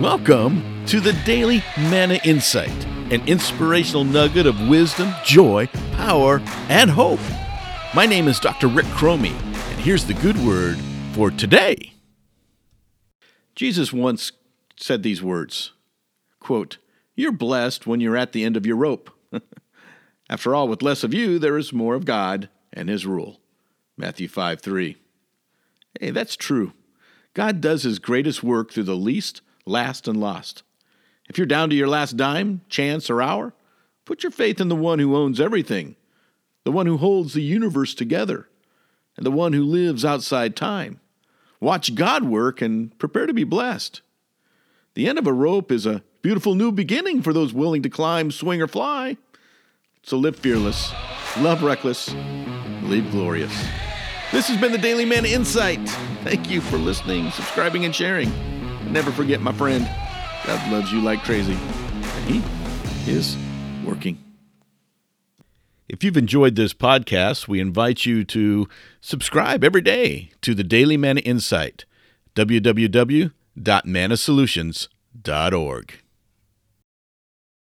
Welcome to the Daily Manna Insight, an inspirational nugget of wisdom, joy, power, and hope. My name is Dr. Rick Cromie, and here's the good word for today. Jesus once said these words quote, You're blessed when you're at the end of your rope. After all, with less of you, there is more of God and His rule. Matthew 5 3. Hey, that's true. God does His greatest work through the least last and lost. If you're down to your last dime, chance, or hour, put your faith in the one who owns everything, the one who holds the universe together, and the one who lives outside time. Watch God work and prepare to be blessed. The end of a rope is a beautiful new beginning for those willing to climb, swing, or fly. So live fearless, love reckless, live glorious. This has been the Daily Manna Insight. Thank you for listening, subscribing, and sharing. Never forget, my friend, God loves you like crazy, and He is working. If you've enjoyed this podcast, we invite you to subscribe every day to the Daily Manna Insight, www.manasolutions.org.